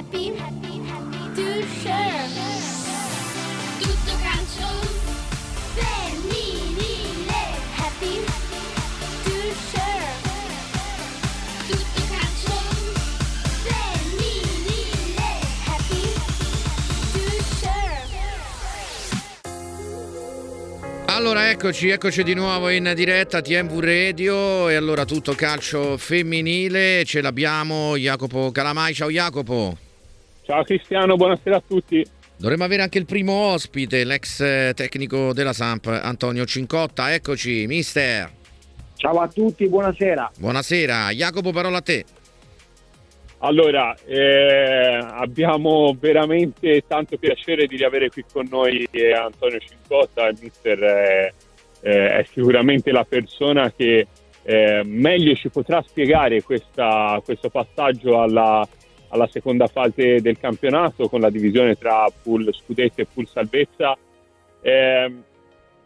happy, happy, happy to share. Tutto calcio femminile, happy, to share. Tutto calcio femminile, happy, to share. Allora eccoci, eccoci di nuovo in diretta TMV Radio e allora tutto calcio femminile, ce l'abbiamo Jacopo Calamai, ciao Jacopo. Ciao Cristiano, buonasera a tutti. Dovremmo avere anche il primo ospite, l'ex eh, tecnico della Samp, Antonio Cincotta, eccoci mister. Ciao a tutti, buonasera. Buonasera, Jacopo parola a te. Allora, eh, abbiamo veramente tanto piacere di riavere qui con noi eh, Antonio Cincotta, il mister eh, eh, è sicuramente la persona che eh, meglio ci potrà spiegare questa- questo passaggio alla, alla seconda fase del campionato con la divisione tra pool scudetto e pool salvezza. Eh,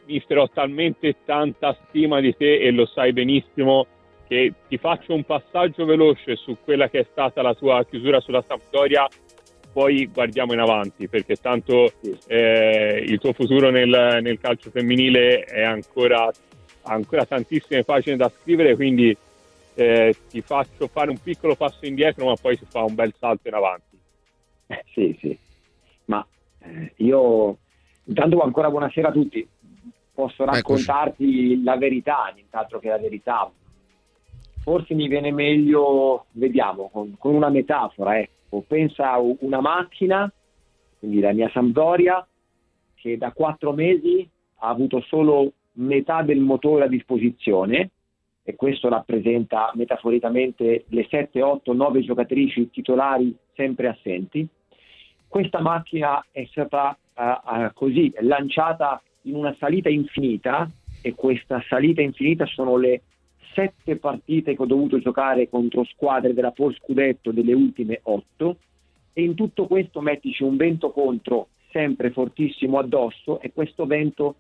mister, ho talmente tanta stima di te e lo sai benissimo che ti faccio un passaggio veloce su quella che è stata la tua chiusura sulla Sampdoria, poi guardiamo in avanti perché tanto eh, il tuo futuro nel, nel calcio femminile è ancora, ancora tantissime pagine da scrivere, quindi eh, ti faccio fare un piccolo passo indietro, ma poi si fa un bel salto in avanti. Eh, sì, sì. Ma eh, io intanto ancora buonasera a tutti. Posso raccontarti la verità, nient'altro che la verità. Forse mi viene meglio, vediamo, con, con una metafora, ecco. Pensa a una macchina, quindi la mia Sampdoria, che da quattro mesi ha avuto solo metà del motore a disposizione e questo rappresenta metaforicamente le 7, 8, 9 giocatrici titolari sempre assenti. Questa macchina è stata eh, eh, così lanciata in una salita infinita e questa salita infinita sono le sette partite che ho dovuto giocare contro squadre della Pol Scudetto delle ultime otto e in tutto questo mettici un vento contro sempre fortissimo addosso e questo vento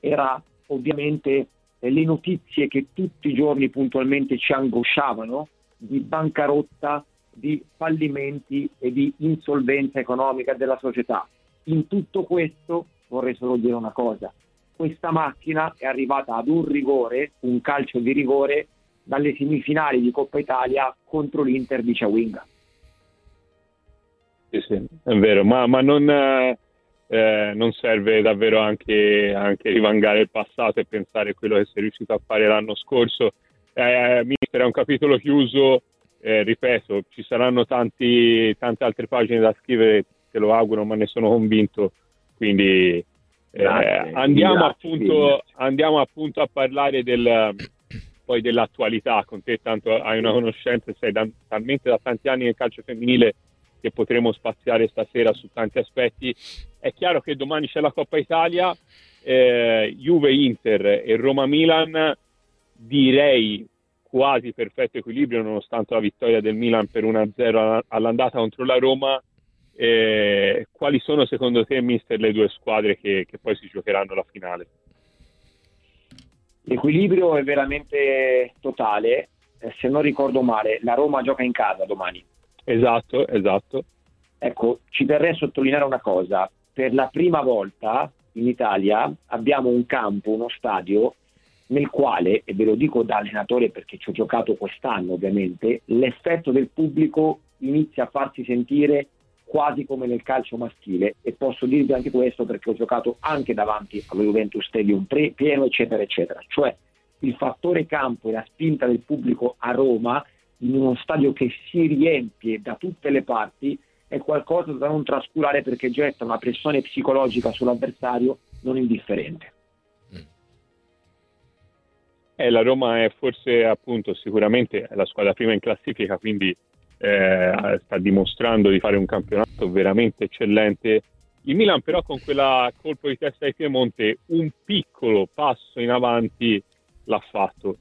era ovviamente le notizie che tutti i giorni puntualmente ci angosciavano di bancarotta, di fallimenti e di insolvenza economica della società. In tutto questo vorrei solo dire una cosa, questa macchina è arrivata ad un rigore, un calcio di rigore, dalle semifinali di Coppa Italia contro l'Inter di Ciawinga. Sì, sì, è vero, ma, ma non, eh, eh, non serve davvero anche, anche rivangare il passato e pensare a quello che sei riuscito a fare l'anno scorso. Eh, mister, è un capitolo chiuso, eh, ripeto, ci saranno tanti, tante altre pagine da scrivere, te lo auguro, ma ne sono convinto. Quindi eh, Grazie, andiamo, grazie, appunto, grazie. andiamo appunto a parlare del, poi dell'attualità. Con te tanto hai una conoscenza, sei da- talmente da tanti anni nel calcio femminile che potremo spaziare stasera su tanti aspetti. È chiaro che domani c'è la Coppa Italia, eh, Juve-Inter e Roma-Milan, direi quasi perfetto equilibrio nonostante la vittoria del Milan per 1-0 alla- all'andata contro la Roma. Eh, quali sono secondo te, mister, le due squadre che, che poi si giocheranno la finale? L'equilibrio è veramente totale, eh, se non ricordo male, la Roma gioca in casa domani. Esatto, esatto. Ecco, ci terrei a sottolineare una cosa, per la prima volta in Italia abbiamo un campo, uno stadio nel quale, e ve lo dico da allenatore perché ci ho giocato quest'anno ovviamente, l'effetto del pubblico inizia a farsi sentire quasi come nel calcio maschile. E posso dirvi anche questo perché ho giocato anche davanti allo Juventus Stadium pieno eccetera eccetera, cioè il fattore campo e la spinta del pubblico a Roma in uno stadio che si riempie da tutte le parti è qualcosa da non trascurare perché getta una pressione psicologica sull'avversario non indifferente. Eh, la Roma è forse appunto sicuramente la squadra prima in classifica, quindi eh, sta dimostrando di fare un campionato veramente eccellente. Il Milan però con quella colpo di testa di Piemonte un piccolo passo in avanti l'ha fatto.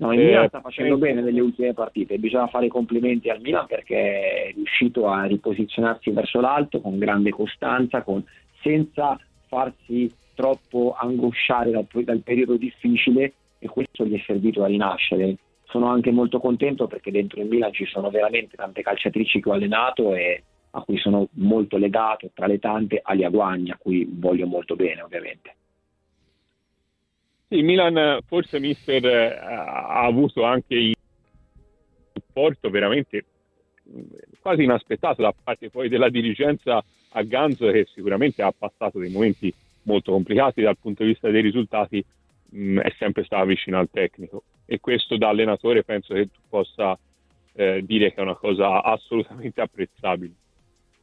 No, il Eh, Milan sta facendo penso- bene nelle ultime partite, bisogna fare i complimenti al Milan perché è riuscito a riposizionarsi verso l'alto con grande costanza, con- senza farsi troppo angosciare dal, dal periodo difficile e questo gli è servito a rinascere. Sono anche molto contento perché dentro il Milan ci sono veramente tante calciatrici che ho allenato e a cui sono molto legato, tra le tante Ali Aguagna, a cui voglio molto bene ovviamente. Sì, Milan forse mister eh, ha avuto anche il supporto veramente quasi inaspettato da parte poi della dirigenza a Ganzo che sicuramente ha passato dei momenti molto complicati dal punto di vista dei risultati mh, è sempre stato vicino al tecnico e questo da allenatore penso che tu possa eh, dire che è una cosa assolutamente apprezzabile.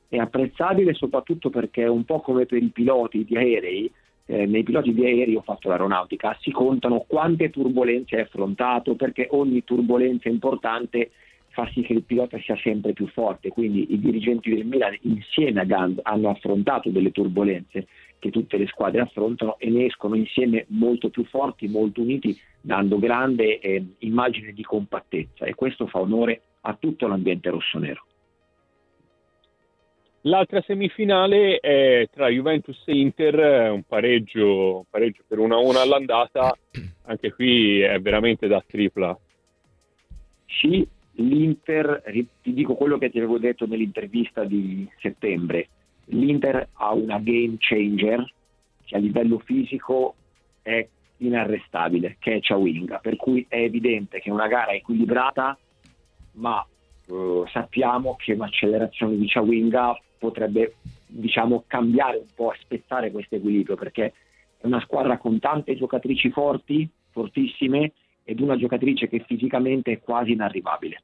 È apprezzabile soprattutto perché un po' come per i piloti di aerei, eh, nei piloti di aerei ho fatto l'aeronautica, si contano quante turbulenze hai affrontato perché ogni turbolenza importante fa sì che il pilota sia sempre più forte, quindi i dirigenti del Milan insieme a Gand hanno affrontato delle turbulenze che tutte le squadre affrontano e ne escono insieme molto più forti, molto uniti, dando grande eh, immagine di compattezza e questo fa onore a tutto l'ambiente rossonero. L'altra semifinale è tra Juventus e Inter, un pareggio, un pareggio per 1-1 all'andata, anche qui è veramente da tripla. Sì, l'Inter, ti dico quello che ti avevo detto nell'intervista di settembre, l'Inter ha una game changer che a livello fisico è inarrestabile, che è Ciawinga, per cui è evidente che è una gara equilibrata, ma eh, sappiamo che un'accelerazione di Ciawinga potrebbe diciamo, cambiare un po', aspettare questo equilibrio, perché è una squadra con tante giocatrici forti, fortissime, ed una giocatrice che fisicamente è quasi inarrivabile.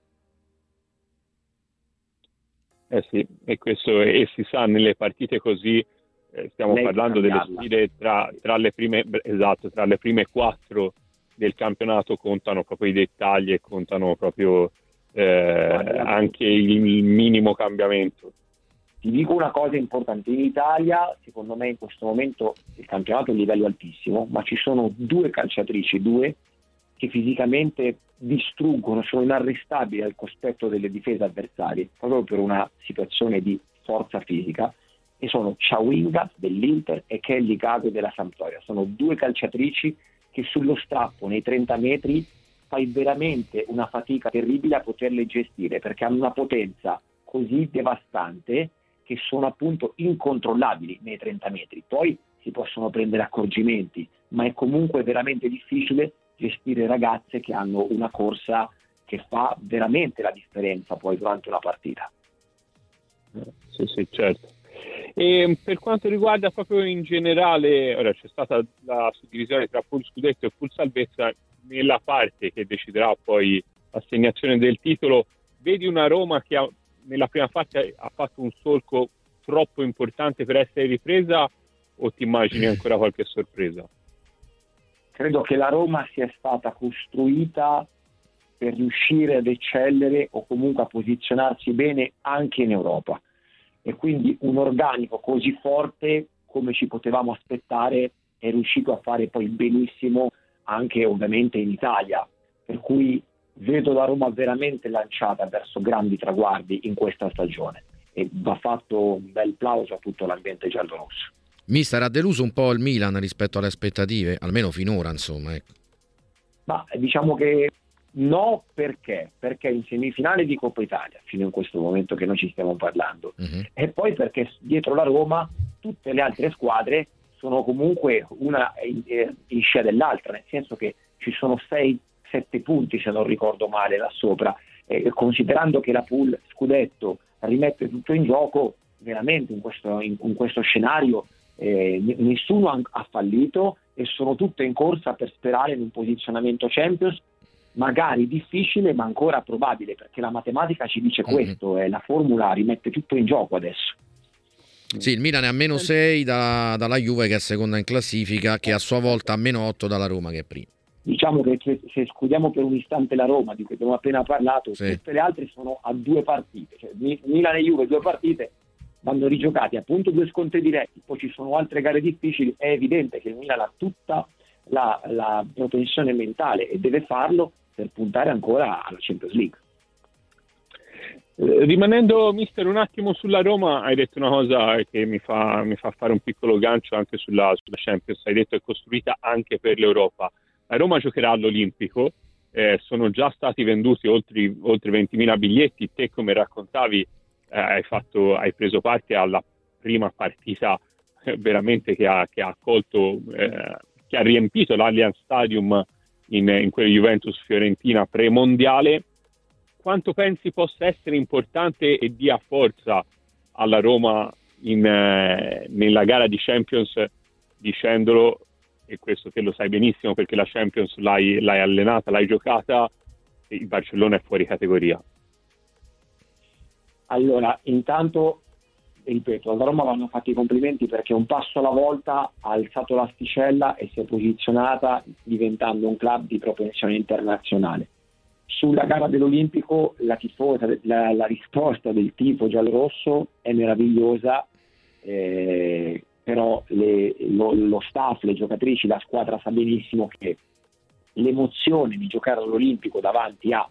Eh sì, e questo e si sa nelle partite così, eh, stiamo Lei parlando delle sfide tra, tra le prime, esatto, tra le prime quattro del campionato contano proprio i dettagli e contano proprio eh, anche il minimo cambiamento. Ti dico una cosa importante, in Italia secondo me in questo momento il campionato è a livello altissimo, ma ci sono due calciatrici, due, che fisicamente distruggono, sono inarrestabili al cospetto delle difese avversarie, proprio per una situazione di forza fisica, e sono Ciawinga dell'Inter e Kelly Gago della Sampdoria. Sono due calciatrici che sullo strappo nei 30 metri fai veramente una fatica terribile a poterle gestire perché hanno una potenza così devastante che sono appunto incontrollabili nei 30 metri. Poi si possono prendere accorgimenti, ma è comunque veramente difficile gestire ragazze che hanno una corsa che fa veramente la differenza poi durante una partita. Sì, sì, certo. E per quanto riguarda proprio in generale, ora c'è stata la suddivisione tra full scudetto e full salvezza, nella parte che deciderà poi l'assegnazione del titolo, vedi una Roma che ha, nella prima parte ha fatto un solco troppo importante per essere ripresa o ti immagini ancora qualche sorpresa? Credo che la Roma sia stata costruita per riuscire ad eccellere o comunque a posizionarsi bene anche in Europa. E quindi un organico così forte come ci potevamo aspettare è riuscito a fare poi benissimo anche ovviamente in Italia. Per cui vedo la Roma veramente lanciata verso grandi traguardi in questa stagione e va fatto un bel plauso a tutto l'ambiente giallorosso. Mister ha deluso un po' il Milan rispetto alle aspettative, almeno finora, insomma. Ecco. Ma diciamo che no perché? Perché in semifinale di Coppa Italia, fino in questo momento che noi ci stiamo parlando, Mhm. e poi perché dietro la Roma tutte le altre squadre sono comunque una in, eh, in scia dell'altra, nel senso che ci sono 6-7 punti se non ricordo male là sopra, e considerando che la pool scudetto rimette tutto in gioco, veramente in questo, in- in questo scenario eh, nessuno ha, ha fallito e sono tutte in corsa per sperare in un posizionamento Champions magari difficile ma ancora probabile perché la matematica ci dice Mhm. questo e la formula rimette tutto in gioco adesso. Sì, il Milan è a meno 6 da- dalla Juve che è seconda in classifica, che a sua volta a meno 8 dalla Roma che è prima. Diciamo che se, se escludiamo per un istante la Roma, di cui abbiamo appena parlato, Sì. tutte le altre sono a due partite. Cioè, Mi- Milan e Juve due partite vanno rigiocati appunto due scontri diretti, poi ci sono altre gare difficili, è evidente che il Milan ha tutta la, la propensione mentale e deve farlo per puntare ancora alla Champions League. Eh, Rimanendo, mister, un attimo sulla Roma, hai detto una cosa che mi fa, mi fa fare un piccolo gancio anche sulla, sulla Champions. Hai detto che è costruita anche per l'Europa. La Roma giocherà all'Olimpico, eh, sono già stati venduti oltre, oltre 20.000 biglietti. Te, come raccontavi, eh, hai, fatto, hai preso parte alla prima partita eh, veramente che ha, che ha accolto, eh, che ha riempito l'Allianz Stadium in, in quella Juventus Fiorentina pre-mondiale. Quanto pensi possa essere importante e dia forza alla Roma in, eh, nella gara di Champions dicendolo, e questo te lo sai benissimo perché la Champions l'hai, l'hai allenata, l'hai giocata, il Barcellona è fuori categoria. Allora, intanto, ripeto, alla Roma vanno fatti i complimenti perché un passo alla volta ha alzato l'asticella e si è posizionata diventando un club di propensione internazionale. Sulla gara dell'Olimpico la, tifosa, la, la risposta del tifo giallorosso è meravigliosa, eh, però le, lo, lo staff, le giocatrici, la squadra sa benissimo che l'emozione di giocare all'Olimpico davanti a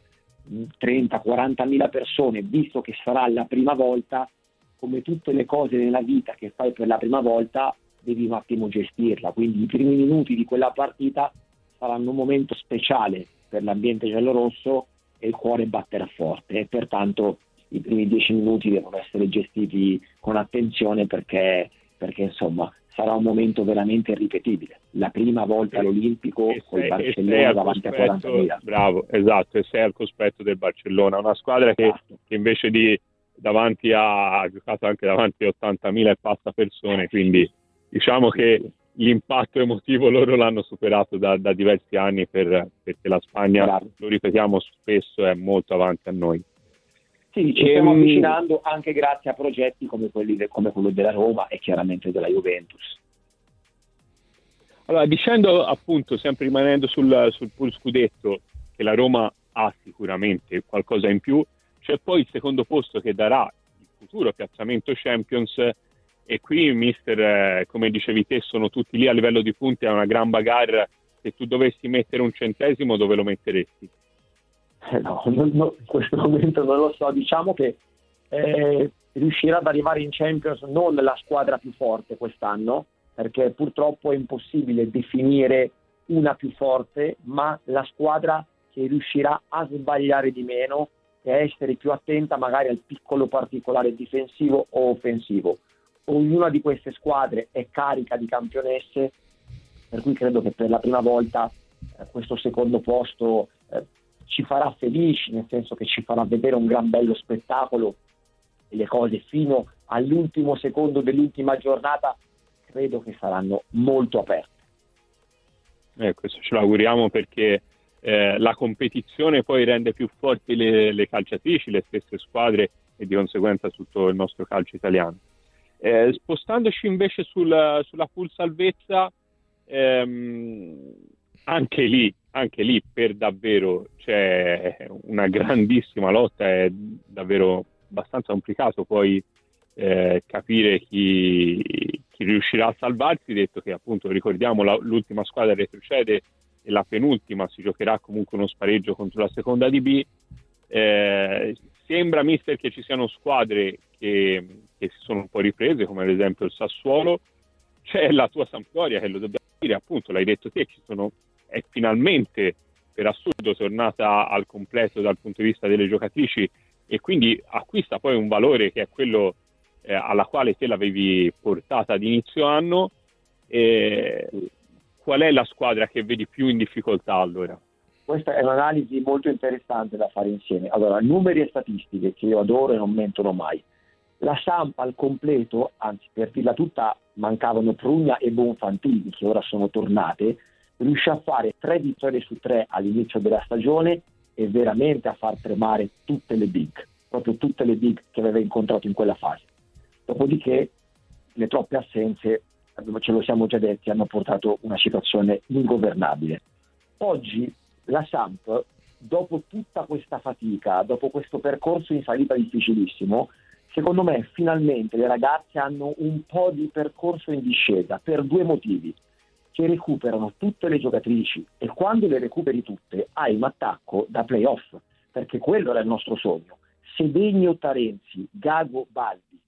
30-40 mila persone, visto che sarà la prima volta, come tutte le cose nella vita che fai per la prima volta, devi un attimo gestirla. Quindi i primi minuti di quella partita saranno un momento speciale per l'ambiente giallorosso e il cuore batterà forte e pertanto i primi dieci minuti devono essere gestiti con attenzione perché, perché insomma sarà un momento veramente irripetibile. La prima volta all'Olimpico con il Barcellona davanti a 40.000. Bravo, esatto, e sei al cospetto del Barcellona, una squadra che, esatto. che invece di davanti a, ha giocato anche davanti a 80.000 e passa persone, quindi diciamo che l'impatto emotivo loro l'hanno superato da, da diversi anni per, perché la Spagna, Bravo. lo ripetiamo spesso, è molto avanti a noi. Sì, ci stiamo ehm... avvicinando anche grazie a progetti come, de, come quello della Roma e chiaramente della Juventus. Allora, dicendo appunto, sempre rimanendo sul, sul pool scudetto, che la Roma ha sicuramente qualcosa in più, c'è poi il secondo posto che darà il futuro piazzamento Champions e qui mister, eh, come dicevi te, sono tutti lì a livello di punti, è una gran bagarre, se tu dovessi mettere un centesimo dove lo metteresti? Eh no, no, in questo momento non lo so, diciamo che eh, riuscirà ad arrivare in Champions non la squadra più forte quest'anno, perché purtroppo è impossibile definire una più forte, ma la squadra che riuscirà a sbagliare di meno e a essere più attenta magari al piccolo particolare difensivo o offensivo. Ognuna di queste squadre è carica di campionesse, per cui credo che per la prima volta eh, questo secondo posto eh, ci farà felici, nel senso che ci farà vedere un gran bello spettacolo e le cose fino all'ultimo secondo dell'ultima giornata credo che saranno molto aperte. Eh, questo ce lo auguriamo perché eh, la competizione poi rende più forti le, le, calciatrici, le stesse squadre e di conseguenza tutto il nostro calcio italiano. Eh, spostandoci invece sul, sulla full salvezza, ehm, anche lì anche lì per davvero c'è una grandissima lotta, è davvero abbastanza complicato poi eh, capire chi, chi, riuscirà a salvarsi, detto che appunto ricordiamo la, l'ultima squadra retrocede e la penultima si giocherà comunque uno spareggio contro la seconda di B. Eh, sembra mister che ci siano squadre che, che, si sono un po' riprese, come ad esempio il Sassuolo, c'è la tua Sampdoria che lo dobbiamo dire, appunto l'hai detto te, ci sono è finalmente per assurdo tornata al completo dal punto di vista delle giocatrici e quindi acquista poi un valore che è quello eh, alla quale te l'avevi portata ad inizio anno. E qual è la squadra che vedi più in difficoltà allora? Questa è un'analisi molto interessante da fare insieme. Allora, numeri e statistiche che io adoro e non mentono mai. La Sampa al completo, anzi per dirla tutta, mancavano Prugna e Bonfantini che ora sono tornate, riuscì a fare tre vittorie su tre all'inizio della stagione e veramente a far tremare tutte le big, proprio tutte le big che aveva incontrato in quella fase. Dopodiché le troppe assenze, ce lo siamo già detti, hanno portato una situazione ingovernabile. Oggi la Samp, dopo tutta questa fatica, dopo questo percorso in salita difficilissimo, secondo me finalmente le ragazze hanno un po' di percorso in discesa per due motivi che recuperano tutte le giocatrici e quando le recuperi tutte hai un attacco da playoff, perché quello era il nostro sogno. Sedegno Tarenzi, Gago Baldi,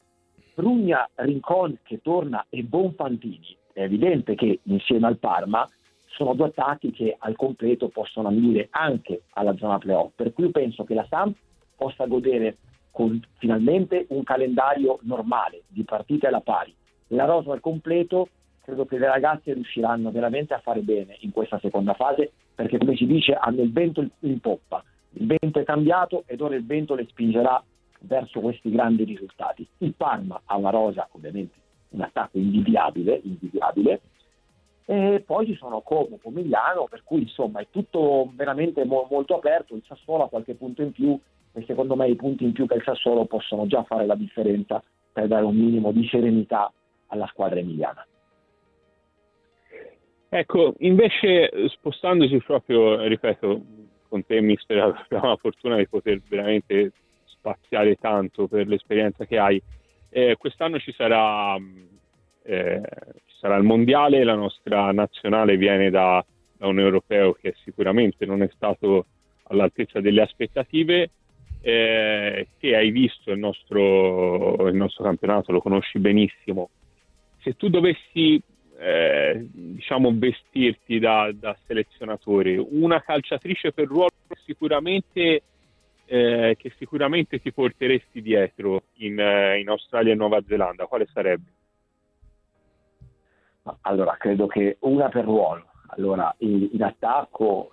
Brugna Rincon che torna e Bonfantini, è evidente che insieme al Parma sono due attacchi che al completo possono ambire anche alla zona playoff, per cui penso che la Samp possa godere con finalmente un calendario normale di partite alla pari, la rosa al completo, credo che le ragazze riusciranno veramente a fare bene in questa seconda fase perché come si dice hanno il vento in poppa, il vento è cambiato ed ora il vento le spingerà verso questi grandi risultati. Il Parma ha una rosa ovviamente un attacco invidiabile, invidiabile e poi ci sono Como, Pomigliano, per cui insomma è tutto veramente mo- molto aperto, il Sassuolo ha qualche punto in più e secondo me i punti in più che il Sassuolo possono già fare la differenza per dare un minimo di serenità alla squadra emiliana. Ecco, invece spostandosi proprio, ripeto, con te mister abbiamo la fortuna di poter veramente spaziare tanto per l'esperienza che hai. Eh, quest'anno ci sarà eh, ci sarà il mondiale, la nostra nazionale viene da, da, un europeo che sicuramente non è stato all'altezza delle aspettative. Eh, che hai visto il nostro, il nostro campionato, lo conosci benissimo. Se tu dovessi eh, diciamo vestirti da, da, selezionatore, una calciatrice per ruolo sicuramente eh, che sicuramente ti porteresti dietro in, eh, in Australia e Nuova Zelanda, quale sarebbe? Allora, credo che una per ruolo. Allora, in, in, attacco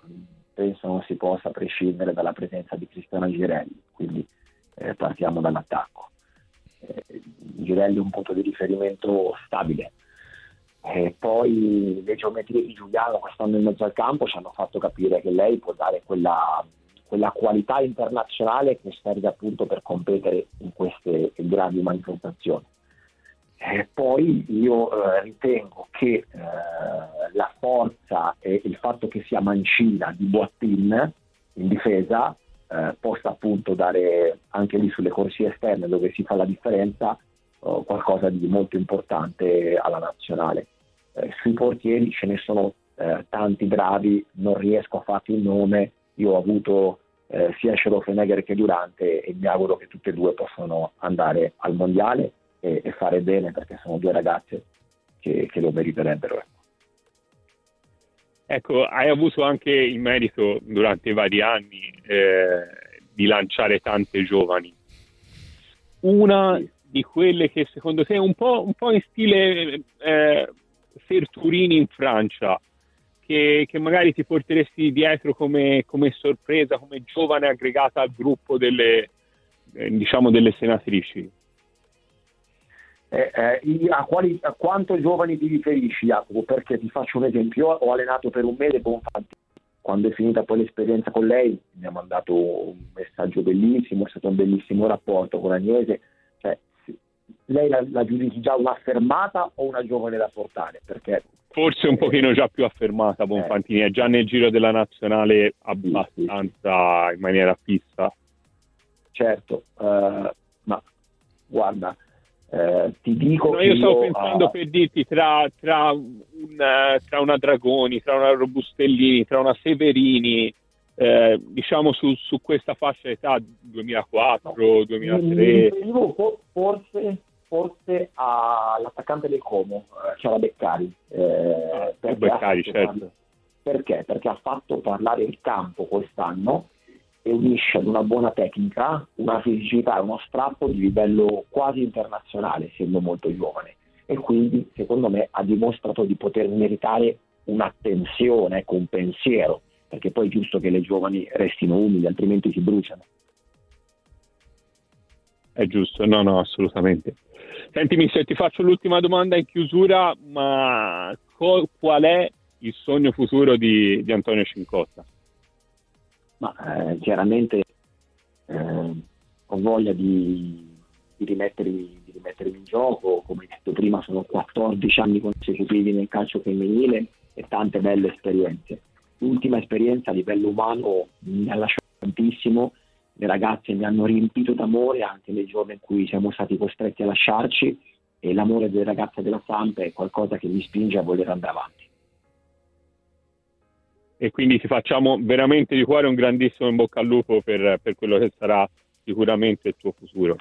penso non si possa prescindere dalla presenza di Cristiano Girelli, quindi eh, partiamo dall'attacco. Eh, Girelli è un punto di riferimento stabile. Eh, poi le geometrie di Giuliano quest'anno in mezzo al campo ci hanno fatto capire che lei può dare quella, quella qualità internazionale che serve appunto per competere in queste gravi manifestazioni. Eh, poi io eh, ritengo che eh, la forza e il fatto che sia mancina di Boattin in difesa eh, possa appunto dare anche lì sulle corsie esterne dove si fa la differenza eh, qualcosa di molto importante alla nazionale. Eh, sui portieri ce ne sono tanti bravi, non riesco a farti il nome, io ho avuto sia Schelofenegger che Durante e mi auguro che tutte e due possano andare al mondiale e, e fare bene perché sono due ragazze che, che lo meriterebbero. Ecco. ecco, hai avuto anche il merito durante i vari anni eh, di lanciare tante giovani. Una sì. Di quelle che secondo te un po', un po in stile eh, Serturini in Francia, che, che, magari ti porteresti dietro come, come, sorpresa, come giovane aggregata al gruppo delle, eh, diciamo delle senatrici? Eh, eh, a, quali, a, quanto giovani ti riferisci Jacopo? Perché ti faccio un esempio, io ho allenato per un mese con quando è finita poi l'esperienza con lei mi ha mandato un messaggio bellissimo, è stato un bellissimo rapporto con Agnese, lei la, la giudici già un'affermata o una giovane da portare? Perché, Forse un pochino già più affermata Bonfantini, eh. è già nel giro della nazionale abbastanza in maniera fissa. Certo, uh, ma guarda, eh, ti dico no, io stavo pensando uh, per dirti tra, tra, un, tra, una Dragoni, tra una Robustellini, tra una Severini, eh, diciamo su, su, questa fascia d'età 2004, no, 2003. Forse, forse all'attaccante del Como, eh, Ciala Beccari. Eh, ah, Beccari, certo. Perché? Perché ha fatto parlare il campo quest'anno e unisce ad una buona tecnica una fisicità e uno strappo di livello quasi internazionale, essendo molto giovane. E quindi, secondo me, ha dimostrato di poter meritare un'attenzione, ecco, un pensiero, perché poi è giusto che le giovani restino umili, altrimenti si bruciano. È giusto, no, no, assolutamente. Sentimi, se ti faccio l'ultima domanda in chiusura, ma qual è il sogno futuro di, di Antonio Cincotta? ma eh, chiaramente eh, ho voglia di, di, rimettermi, di, rimettermi, in gioco, come detto prima sono 14 anni consecutivi nel calcio femminile e tante belle esperienze. L'ultima esperienza a livello umano mi ha lasciato tantissimo, le ragazze mi hanno riempito d'amore anche nei giorni in cui siamo stati costretti a lasciarci e l'amore delle ragazze della Sampa è qualcosa che mi spinge a voler andare avanti e quindi ti facciamo veramente di cuore un grandissimo in bocca al lupo per, per quello che sarà sicuramente il tuo futuro.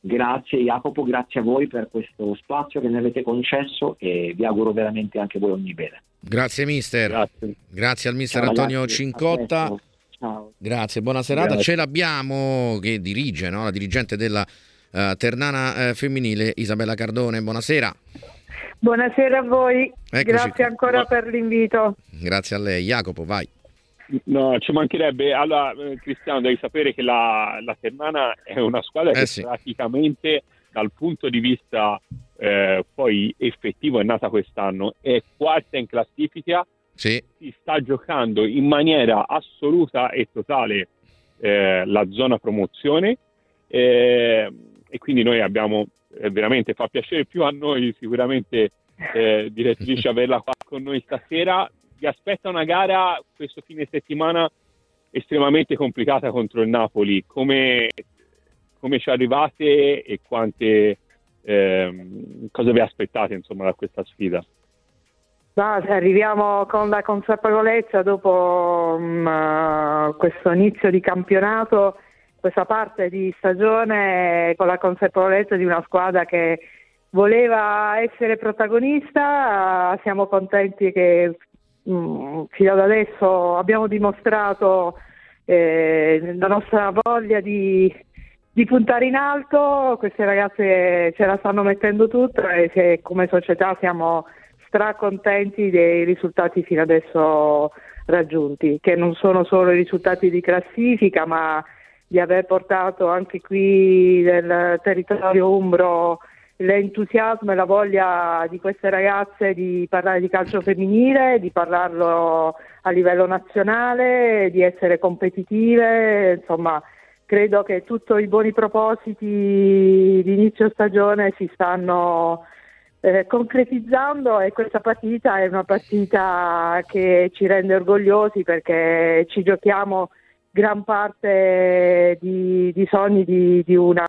Grazie Jacopo, grazie a voi per questo spazio che mi avete concesso e vi auguro veramente anche voi ogni bene. Grazie mister. Grazie, grazie al mister Ciao, Antonio ragazzi, Cincotta. Ciao. Grazie, buona serata. Grazie. Ce l'abbiamo che dirige, no? la dirigente della eh, Ternana eh, femminile, Isabella Cardone. Buonasera. Buonasera a voi, Eccoci grazie ancora Bu- per l'invito. Grazie a lei. Jacopo, vai. No, ci mancherebbe. Allora, eh, Cristiano, devi sapere che la, la Ternana è una squadra Eh che sì. praticamente dal punto di vista eh, poi effettivo è nata quest'anno, è quarta in classifica, Sì, si sta giocando in maniera assoluta e totale eh, la zona promozione eh, e quindi noi abbiamo eh, veramente fa piacere più a noi sicuramente eh, direttrice averla qua con noi stasera. Vi aspetta una gara questo fine settimana estremamente complicata contro il Napoli. Come, come ci arrivate e quante ehm, cosa vi aspettate insomma da questa sfida Ma arriviamo con la consapevolezza dopo eh, questo inizio di campionato, questa parte di stagione, con la consapevolezza di una squadra che voleva essere protagonista. eh, Siamo contenti che mm, fino ad adesso abbiamo dimostrato eh, la nostra voglia di, di puntare in alto. Queste ragazze ce la stanno mettendo tutta e se come società siamo stracontenti dei risultati fino adesso raggiunti, che non sono solo i risultati di classifica, ma di aver portato anche qui nel territorio umbro l'entusiasmo e la voglia di queste ragazze di parlare di calcio femminile, di parlarlo a livello nazionale, di essere competitive, insomma credo che tutti i buoni propositi di inizio stagione si stanno eh, concretizzando e questa partita è una partita che ci rende orgogliosi perché ci giochiamo gran parte di, di sogni di, di una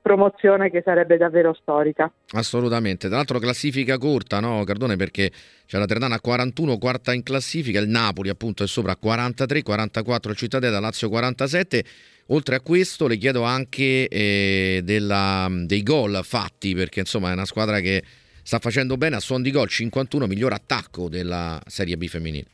promozione che sarebbe davvero storica. assolutamente. Tra l'altro classifica corta, no Cardone, perché c'è la Ternana a 41, quarta in classifica, il Napoli appunto è sopra a 43, 44 il Cittadella, Lazio 47. Oltre a questo le chiedo anche eh, della- dei gol fatti, perché insomma è una squadra che sta facendo bene a suon di gol, 51 miglior attacco della Serie B femminile.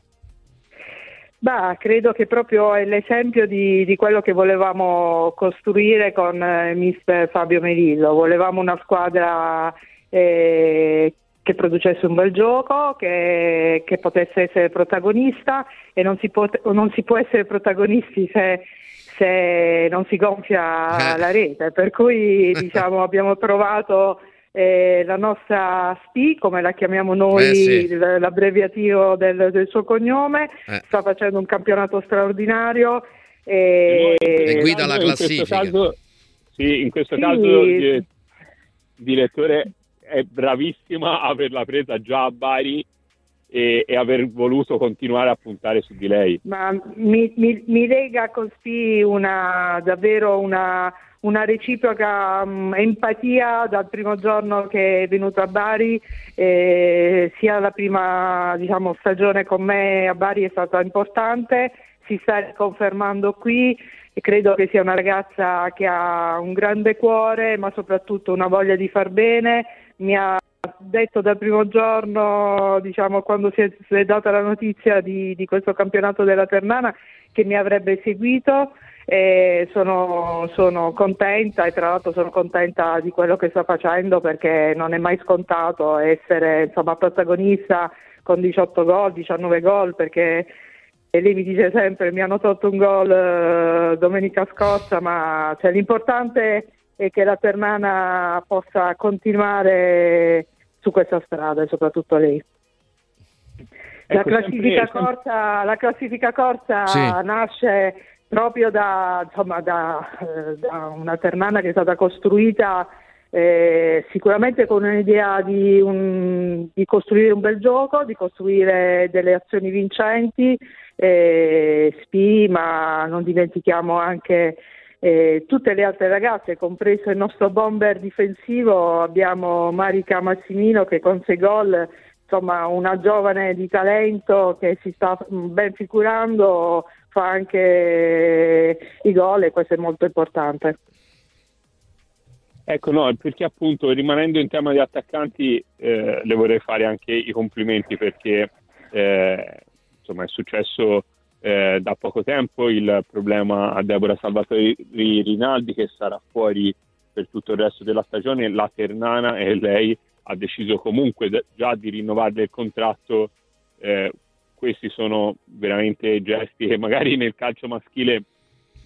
Bah, credo che proprio è l'esempio di, di quello che volevamo costruire con eh, mister Fabio Merillo. Volevamo una squadra eh, che producesse un bel gioco, che, che potesse essere protagonista e non si può, non si può essere protagonisti se, se non si gonfia Eh. la rete. Per cui diciamo, abbiamo trovato eh, la nostra SPI, come la chiamiamo noi, Eh, sì. l- l'abbreviativo del, del suo cognome, Eh. sta facendo un campionato straordinario e, E guida la in questo classifica. caso- sì, in questo Sì. caso il direttore è bravissima a averla presa già a Bari e, e aver voluto continuare a puntare su di lei. ma mi, mi- mi lega con SPI una, davvero una, una reciproca mm, empatia dal primo giorno che è venuto a Bari, eh, sia la prima diciamo, stagione con me a Bari è stata importante, si sta confermando qui e credo che sia una ragazza che ha un grande cuore ma soprattutto una voglia di far bene, mi ha detto dal primo giorno, diciamo, quando si è, si è data la notizia di, di questo campionato della Ternana, che mi avrebbe seguito. E sono, sono contenta e tra l'altro sono contenta di quello che sta facendo perché non è mai scontato essere insomma, protagonista con 18 gol, 19 gol perché e lei mi dice sempre mi hanno tolto un gol eh, domenica scorsa ma cioè, l'importante è che la Ternana possa continuare su questa strada e soprattutto lei. La Ecco, classifica, sempre- corsa, la classifica corsa Sì. nasce proprio da, insomma, da, eh, da una Ternana che è stata costruita eh, sicuramente con un'idea di, un- di costruire un bel gioco, di costruire delle azioni vincenti, eh, SPI, ma non dimentichiamo anche eh, tutte le altre ragazze, compreso il nostro bomber difensivo, abbiamo Marica Massimino che con sei gol insomma una giovane di talento che si sta mm, ben figurando, fa anche i gol e questo è molto importante. Ecco, no, perché appunto rimanendo in tema di attaccanti eh, le vorrei fare anche i complimenti perché eh, insomma è successo eh, da poco tempo, il problema a Deborah Salvatori Rinaldi che sarà fuori per tutto il resto della stagione, la Ternana e lei ha deciso comunque già di rinnovarle il contratto. Eh, questi sono veramente gesti che magari nel calcio maschile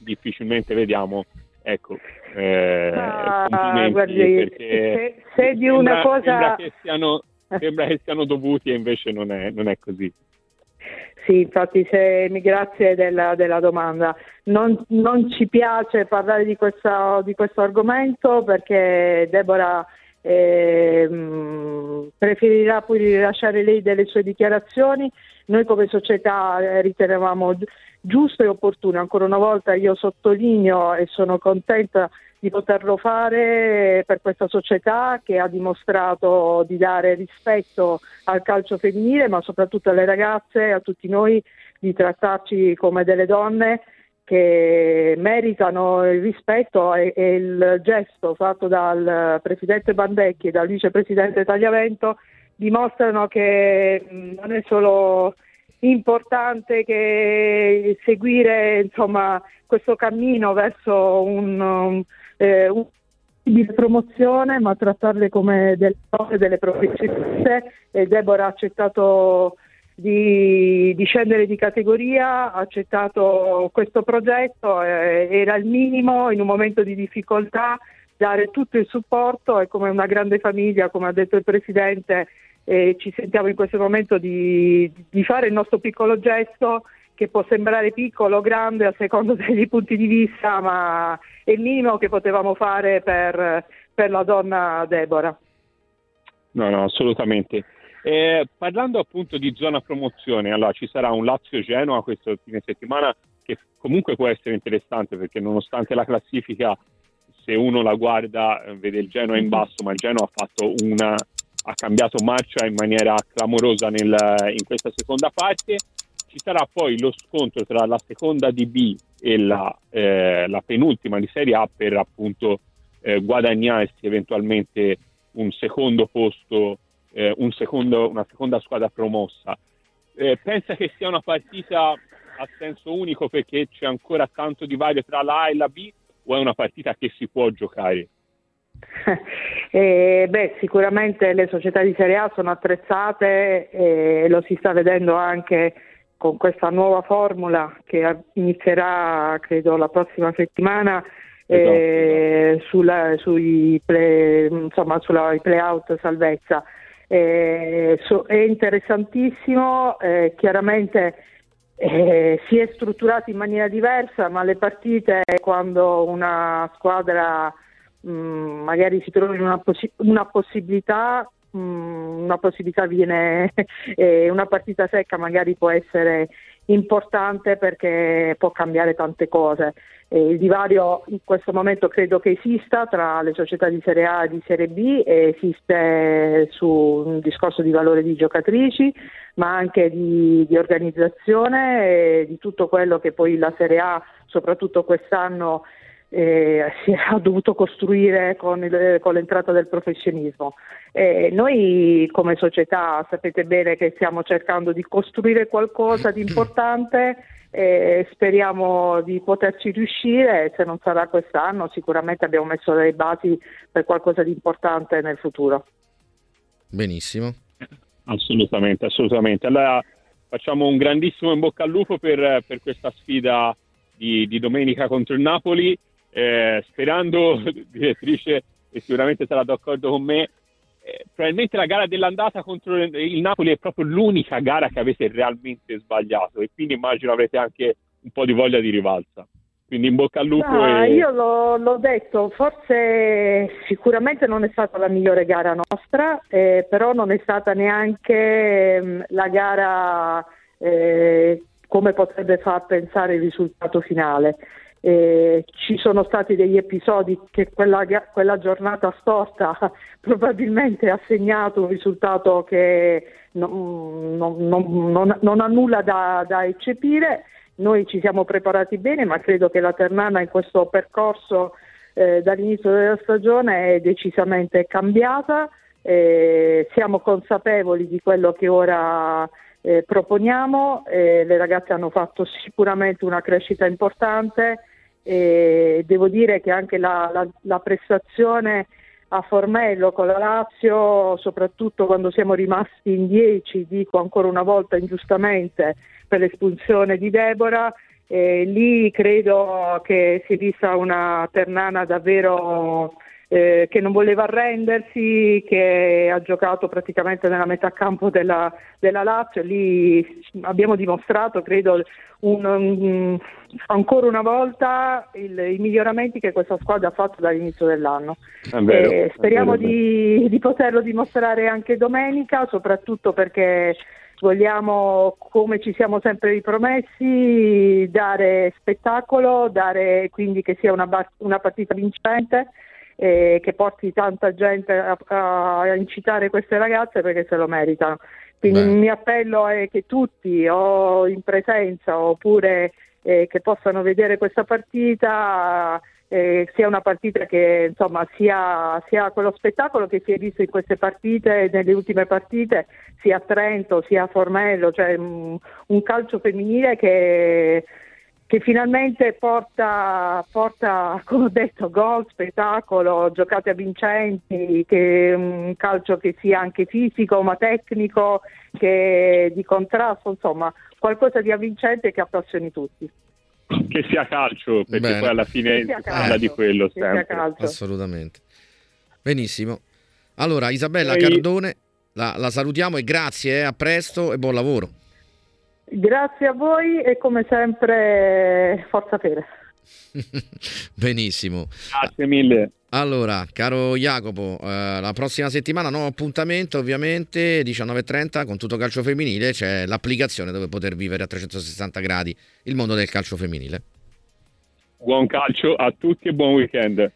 difficilmente vediamo. Ecco, eh, Ah, guardi, se, se di una sembra, cosa... sembra che siano, sembra che siano dovuti e invece non è, non è così. Sì, infatti se, mi- grazie della, della domanda. Non, non ci piace parlare di, questa- di questo argomento perché Deborah ehm, preferirà poi rilasciare lei delle sue dichiarazioni. Noi come società eh, ritenevamo gi- giusto e opportuno. Ancora una volta io sottolineo e sono contenta di poterlo fare per questa società che ha dimostrato di dare rispetto al calcio femminile, ma soprattutto alle ragazze, a tutti noi, di trattarci come delle donne che meritano il rispetto e, e il gesto fatto dal presidente Bandecchi e dal vicepresidente Tagliavento dimostrano che mh, non è solo importante che seguire insomma, questo cammino verso un, um, eh, un promozione, ma trattarle come delle delle professioniste. E Deborah ha accettato di, di scendere di categoria, ha accettato questo progetto, eh, era il minimo in un momento di difficoltà, dare tutto il supporto. E come una grande famiglia, come ha detto il Presidente, eh, ci sentiamo in questo momento di, di fare il nostro piccolo gesto che può sembrare piccolo o grande a seconda degli punti di vista, ma è il minimo che potevamo fare per, per la donna Deborah. No, no, assolutamente. Eh, parlando appunto di zona promozione, allora ci sarà un Lazio-Genoa questo fine settimana che comunque può essere interessante perché nonostante la classifica, se uno la guarda, eh, vede il Genoa in basso, ma il Genoa ha fatto una ha cambiato marcia in maniera clamorosa nel- in questa seconda parte. Ci sarà poi lo scontro tra la seconda DB e la, eh, la penultima di Serie A per appunto eh, guadagnarsi eventualmente un secondo posto, eh, un secondo- una seconda squadra promossa. Eh, pensa che sia una partita a senso unico perché c'è ancora tanto divario tra la A e la B o è una partita che si può giocare? Eh, beh, sicuramente le società di Serie A sono attrezzate e lo si sta vedendo anche con questa nuova formula che inizierà credo la prossima settimana eh, sulla, sui play, insomma, sulla play-out salvezza. Eh, so- è interessantissimo, eh, chiaramente si è strutturato in maniera diversa, ma le partite quando una squadra mh, magari si trova in una, possi- una possibilità, mh, una possibilità viene, eh, una partita secca magari può essere importante perché può cambiare tante cose. Eh, il divario in questo momento credo che esista tra le società di Serie A e di Serie B e esiste su un discorso di valore di giocatrici, ma anche di, di organizzazione e di tutto quello che poi la Serie A, soprattutto quest'anno, eh, si è dovuto costruire con, il- con l'entrata del professionismo. Eh, noi come società sapete bene che stiamo cercando di costruire qualcosa di importante e speriamo di poterci riuscire, se non sarà quest'anno sicuramente abbiamo messo le basi per qualcosa di importante nel futuro. Benissimo. Assolutamente, assolutamente. Allora facciamo un grandissimo in bocca al lupo per, per questa sfida di, di domenica contro il Napoli, eh, sperando, direttrice, e sicuramente sarà d'accordo con me, eh, probabilmente la gara dell'andata contro il Napoli è proprio l'unica gara che avete realmente sbagliato e quindi immagino avrete anche un po' di voglia di rivalsa. Quindi in bocca al lupo No, e... io l'ho, l'ho detto, forse sicuramente non è stata la migliore gara nostra, eh, però non è stata neanche ehm, la gara eh, come potrebbe far pensare il risultato finale. Eh, ci sono stati degli episodi che quella, quella giornata storta probabilmente ha segnato un risultato che non, non- non- non- non ha nulla da, da eccepire. Noi ci siamo preparati bene, ma credo che la Ternana in questo percorso eh, dall'inizio della stagione è decisamente cambiata. Eh, siamo consapevoli di quello che ora eh, proponiamo. Eh, le ragazze hanno fatto sicuramente una crescita importante e devo dire che anche la, la, la prestazione a Formello con la Lazio, soprattutto quando siamo rimasti in 10, dico ancora una volta ingiustamente, per l'espulsione di Deborah, eh, lì credo che si vista una Ternana davvero eh, che non voleva arrendersi, che ha giocato praticamente nella metà campo della, della Lazio. Lì abbiamo dimostrato, credo, un, un, ancora una volta il, i miglioramenti che questa squadra ha fatto dall'inizio dell'anno. Vero, Eh, speriamo vero, di, di poterlo dimostrare anche domenica, soprattutto perché vogliamo, come ci siamo sempre ripromessi, dare spettacolo, dare quindi che sia una, una partita vincente. Eh, che porti tanta gente a, a incitare queste ragazze perché se lo meritano. Quindi Beh. il mio appello è che tutti, o in presenza oppure eh, che possano vedere questa partita, eh, sia una partita che insomma sia, sia quello spettacolo che si è visto in queste partite, nelle ultime partite, sia a Trento sia a Formello, cioè mm, un calcio femminile che che finalmente porta, porta, come ho detto, gol, spettacolo, giocate a vincenti, che un calcio che sia anche fisico ma tecnico, che di contrasto, insomma, qualcosa di avvincente che appassioni tutti. Che sia calcio, perché Bene. poi alla fine si parla di quello sempre. Assolutamente. Benissimo. Allora, Isabella Poi- Cardone, la, la salutiamo e grazie, eh, a presto e buon lavoro. Grazie a voi e come sempre forza Fede. Benissimo. Grazie mille. Allora, caro Jacopo, eh, la prossima settimana nuovo appuntamento, ovviamente 19.30 con tutto calcio femminile, c'è l'applicazione dove poter vivere a 360 gradi il mondo del calcio femminile. Buon calcio a tutti e buon weekend.